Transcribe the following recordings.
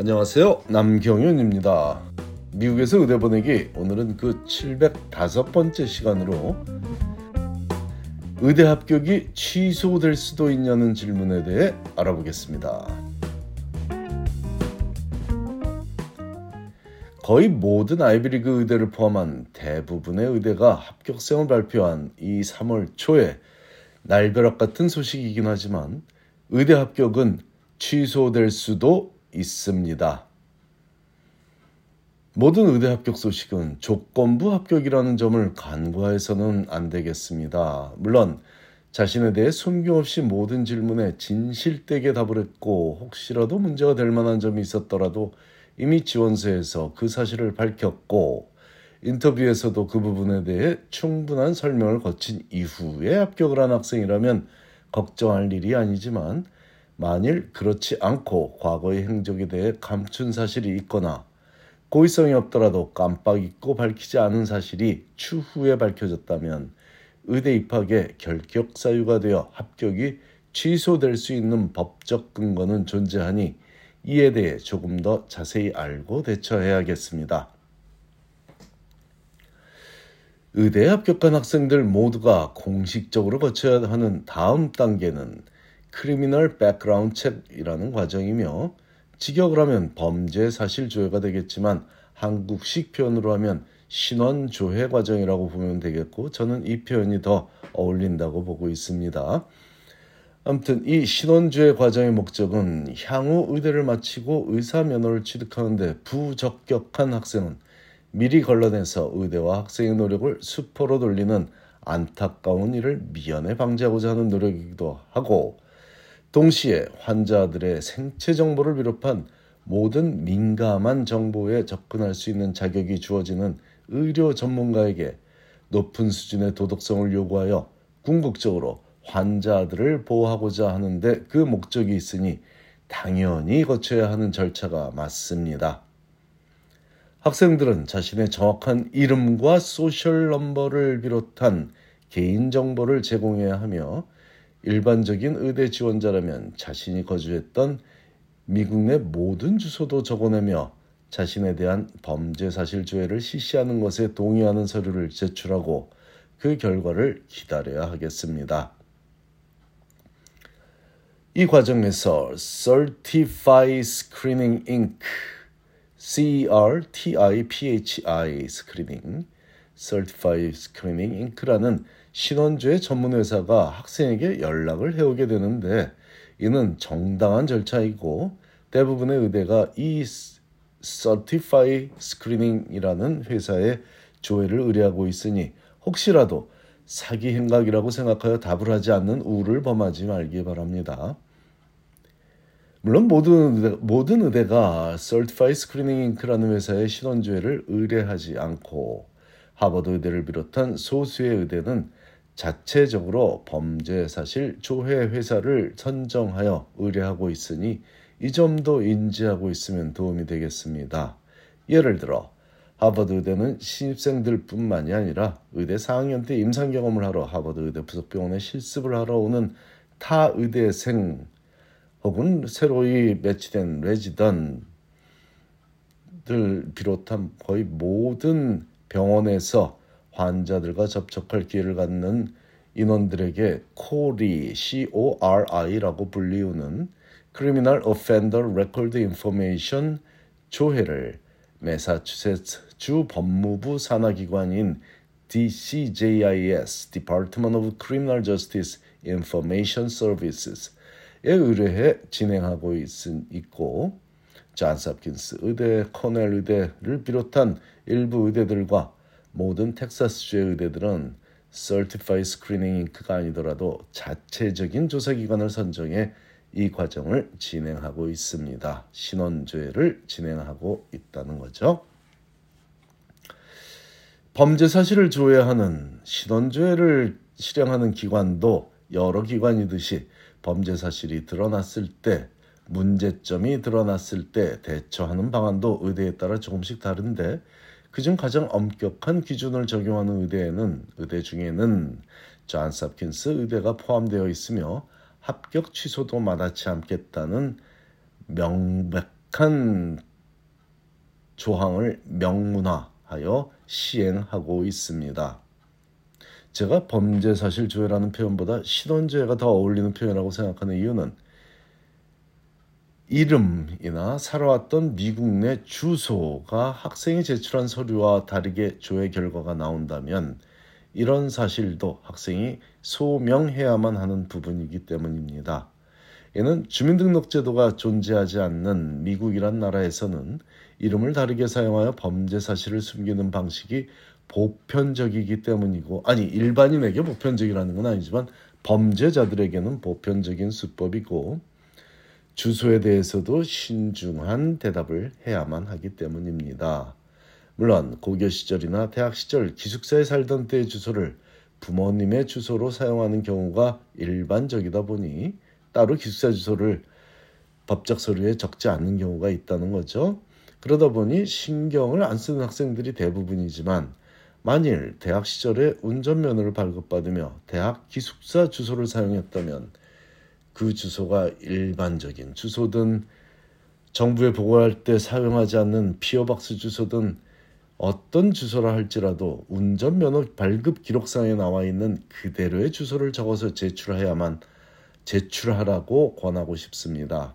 안녕하세요. 남경윤입니다. 미국에서 의대 보내기 오늘은 그 705번째 시간으로 의대 합격이 취소될 수도 있냐는 질문에 대해 알아보겠습니다. 거의 모든 아이비리그 의대를 포함한 대부분의 의대가 합격생을 발표한 이 3월 초에 날벼락 같은 소식이긴 하지만 의대 합격은 취소될 수도 있습니다. 모든 의대 합격 소식은 조건부 합격이라는 점을 간과해서는 안 되겠습니다. 물론 자신에 대해 숨김없이 모든 질문에 진실되게 답을 했고 혹시라도 문제가 될 만한 점이 있었더라도 이미 지원서에서 그 사실을 밝혔고 인터뷰에서도 그 부분에 대해 충분한 설명을 거친 이후에 합격을 한 학생이라면 걱정할 일이 아니지만 만일 그렇지 않고 과거의 행적에 대해 감춘 사실이 있거나 고의성이 없더라도 깜빡 잊고 밝히지 않은 사실이 추후에 밝혀졌다면 의대 입학의 결격 사유가 되어 합격이 취소될 수 있는 법적 근거는 존재하니 이에 대해 조금 더 자세히 알고 대처해야겠습니다. 의대에 합격한 학생들 모두가 공식적으로 거쳐야 하는 다음 단계는 criminal background check이라는 과정이며 직역을 하면 범죄 사실 조회가 되겠지만 한국식 표현으로 하면 신원 조회 과정이라고 보면 되겠고 저는 이 표현이 더 어울린다고 보고 있습니다. 아무튼 이 신원조회 과정의 목적은 향후 의대를 마치고 의사 면허를 취득하는데 부적격한 학생은 미리 걸러내서 의대와 학생의 노력을 수포로 돌리는 안타까운 일을 미연에 방지하고자 하는 노력이기도 하고 동시에 환자들의 생체 정보를 비롯한 모든 민감한 정보에 접근할 수 있는 자격이 주어지는 의료 전문가에게 높은 수준의 도덕성을 요구하여 궁극적으로 환자들을 보호하고자 하는데 그 목적이 있으니 당연히 거쳐야 하는 절차가 맞습니다. 학생들은 자신의 정확한 이름과 소셜 넘버를 비롯한 개인 정보를 제공해야 하며 일반적인 의대 지원자라면 자신이 거주했던 미국 내 모든 주소도 적어내며 자신에 대한 범죄 사실 조회를 실시하는 것에 동의하는 서류를 제출하고 그 결과를 기다려야 하겠습니다. 이 과정에서 Certify Screening Inc. C-E-R-T-I-P-H-I 스크리닝 Certify Screening Inc.라는 신원조회 전문 회사가 학생에게 연락을 해오게 되는데 이는 정당한 절차이고 대부분의 의대가 이 Certify Screening이라는 회사의 조회를 의뢰하고 있으니 혹시라도 사기 행각이라고 생각하여 답을 하지 않는 우를 범하지 말기 바랍니다. 물론 모든, 의대, 모든 의대가 Certify Screening Inc.라는 회사의 신원조회를 의뢰하지 않고 하버드 의대를 비롯한 소수의 의대는 자체적으로 범죄 사실 조회 회사를 선정하여 의뢰하고 있으니 이 점도 인지하고 있으면 도움이 되겠습니다. 예를 들어 하버드 의대는 신입생들 뿐만이 아니라 의대 4학년 때 임상 경험을 하러 하버드 의대 부속병원에 실습을 하러 오는 타 의대생 혹은 새로이 매치된 레지던들 비롯한 거의 모든 병원에서 환자들과 접촉할 기회를 갖는 인원들에게 코리 (C-O-R-I)라고 불리우는 Criminal Offender Record Information 조회를 매사추세츠 주 법무부 산하기관인 DCJIS (Department of Criminal Justice Information Services)에 의뢰해 진행하고 있, 있고 존스 홉킨스 의대, 코넬 의대를 비롯한 일부 의대들과 모든 텍사스주의 의대들은 Certified Screening Inc.가 아니더라도 자체적인 조사기관을 선정해 이 과정을 진행하고 있습니다. 신원조회를 진행하고 있다는 거죠. 범죄 사실을 조회하는 신원조회를 실행하는 기관도 여러 기관이듯이 범죄 사실이 드러났을 때 문제점이 드러났을 때 대처하는 방안도 의대에 따라 조금씩 다른데 그중 가장 엄격한 기준을 적용하는 의대에는 의대 중에는 존스 홉킨스 의대가 포함되어 있으며 합격 취소도 마다치 않겠다는 명백 약한 조항을 명문화하여 시행하고 있습니다. 제가 범죄 사실 조회라는 표현보다 신원조회가 더 어울리는 표현이라고 생각하는 이유는 이름이나 살아왔던 미국 내 주소가 학생이 제출한 서류와 다르게 조회 결과가 나온다면 이런 사실도 학생이 소명해야만 하는 부분이기 때문입니다. 이는 주민등록제도가 존재하지 않는 미국이란 나라에서는 이름을 다르게 사용하여 범죄 사실을 숨기는 방식이 보편적이기 때문이고 아니 일반인에게 보편적이라는 건 아니지만 범죄자들에게는 보편적인 수법이고 주소에 대해서도 신중한 대답을 해야만 하기 때문입니다. 물론 고교 시절이나 대학 시절 기숙사에 살던 때의 주소를 부모님의 주소로 사용하는 경우가 일반적이다 보니 따로 기숙사 주소를 법적 서류에 적지 않는 경우가 있다는 거죠. 그러다 보니 신경을 안 쓰는 학생들이 대부분이지만 만일 대학 시절에 운전면허를 발급받으며 대학 기숙사 주소를 사용했다면 그 주소가 일반적인 주소든 정부에 보고할 때 사용하지 않는 피어박스 주소든 어떤 주소라 할지라도 운전면허 발급 기록상에 나와 있는 그대로의 주소를 적어서 제출해야만 제출하라고 권하고 싶습니다.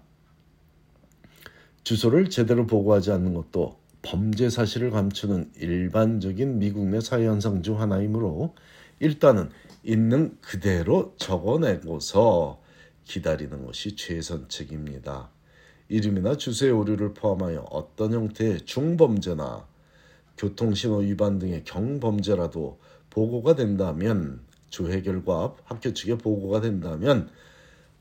주소를 제대로 보고하지 않는 것도 범죄 사실을 감추는 일반적인 미국 내 사회 현상 중 하나이므로 일단은 있는 그대로 적어내고서 기다리는 것이 최선책입니다. 이름이나 주소의 오류를 포함하여 어떤 형태의 중범죄나 교통신호 위반 등의 경범죄라도 보고가 된다면 조회 결과 학교 측에 보고가 된다면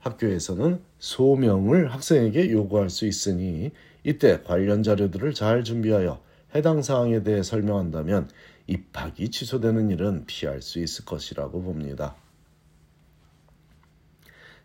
학교에서는 소명을 학생에게 요구할 수 있으니 이때 관련 자료들을 잘 준비하여 해당 사항에 대해 설명한다면 입학이 취소되는 일은 피할 수 있을 것이라고 봅니다.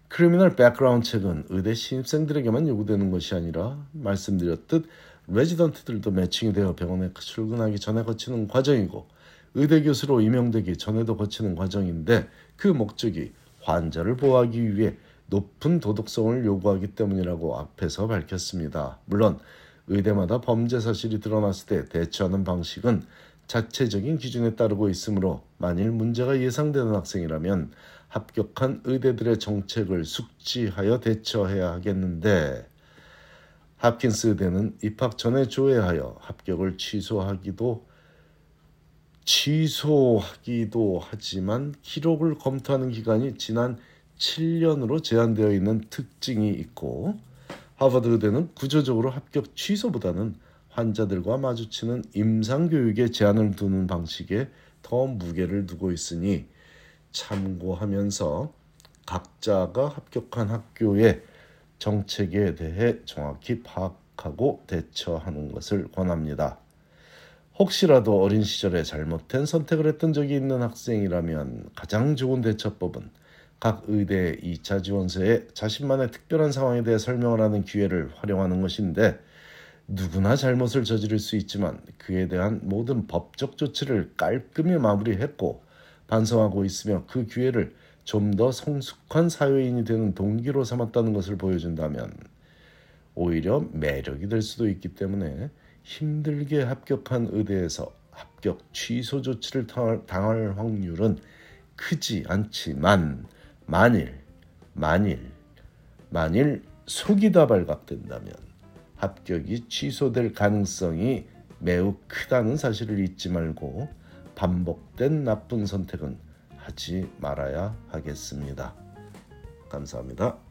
criminal background check은 의대 신입생들에게만 요구되는 것이 아니라 말씀드렸듯 레지던트들도 매칭이 되어 병원에 출근하기 전에 거치는 과정이고 의대 교수로 임용되기 전에도 거치는 과정인데 그 목적이 환자를 보호하기 위해 높은 도덕성을 요구하기 때문이라고 앞에서 밝혔습니다. 물론 의대마다 범죄 사실이 드러났을 때 대처하는 방식은 자체적인 기준에 따르고 있으므로 만일 문제가 예상되는 학생이라면 합격한 의대들의 정책을 숙지하여 대처해야 하겠는데 합킨스 의대는 입학 전에 조회하여 합격을 취소하기도 취소하기도 하지만 기록을 검토하는 기간이 지난 7년으로 제한되어 있는 특징이 있고 하버드 의대는 구조적으로 합격 취소보다는 환자들과 마주치는 임상 교육에 제한을 두는 방식에 더 무게를 두고 있으니 참고하면서 각자가 합격한 학교의 정책에 대해 정확히 파악하고 대처하는 것을 권합니다. 혹시라도 어린 시절에 잘못된 선택을 했던 적이 있는 학생이라면 가장 좋은 대처법은 각 의대 2차 지원서에 자신만의 특별한 상황에 대해 설명을 하는 기회를 활용하는 것인데 누구나 잘못을 저지를 수 있지만 그에 대한 모든 법적 조치를 깔끔히 마무리했고 반성하고 있으며 그 기회를 좀 더 성숙한 사회인이 되는 동기로 삼았다는 것을 보여준다면 오히려 매력이 될 수도 있기 때문에 힘들게 합격한 의대에서 합격 취소 조치를 당할 확률은 크지 않지만 만일 만일 만일 속이다 발각된다면 합격이 취소될 가능성이 매우 크다는 사실을 잊지 말고 반복된 나쁜 선택은 하지 말아야 하겠습니다. 감사합니다.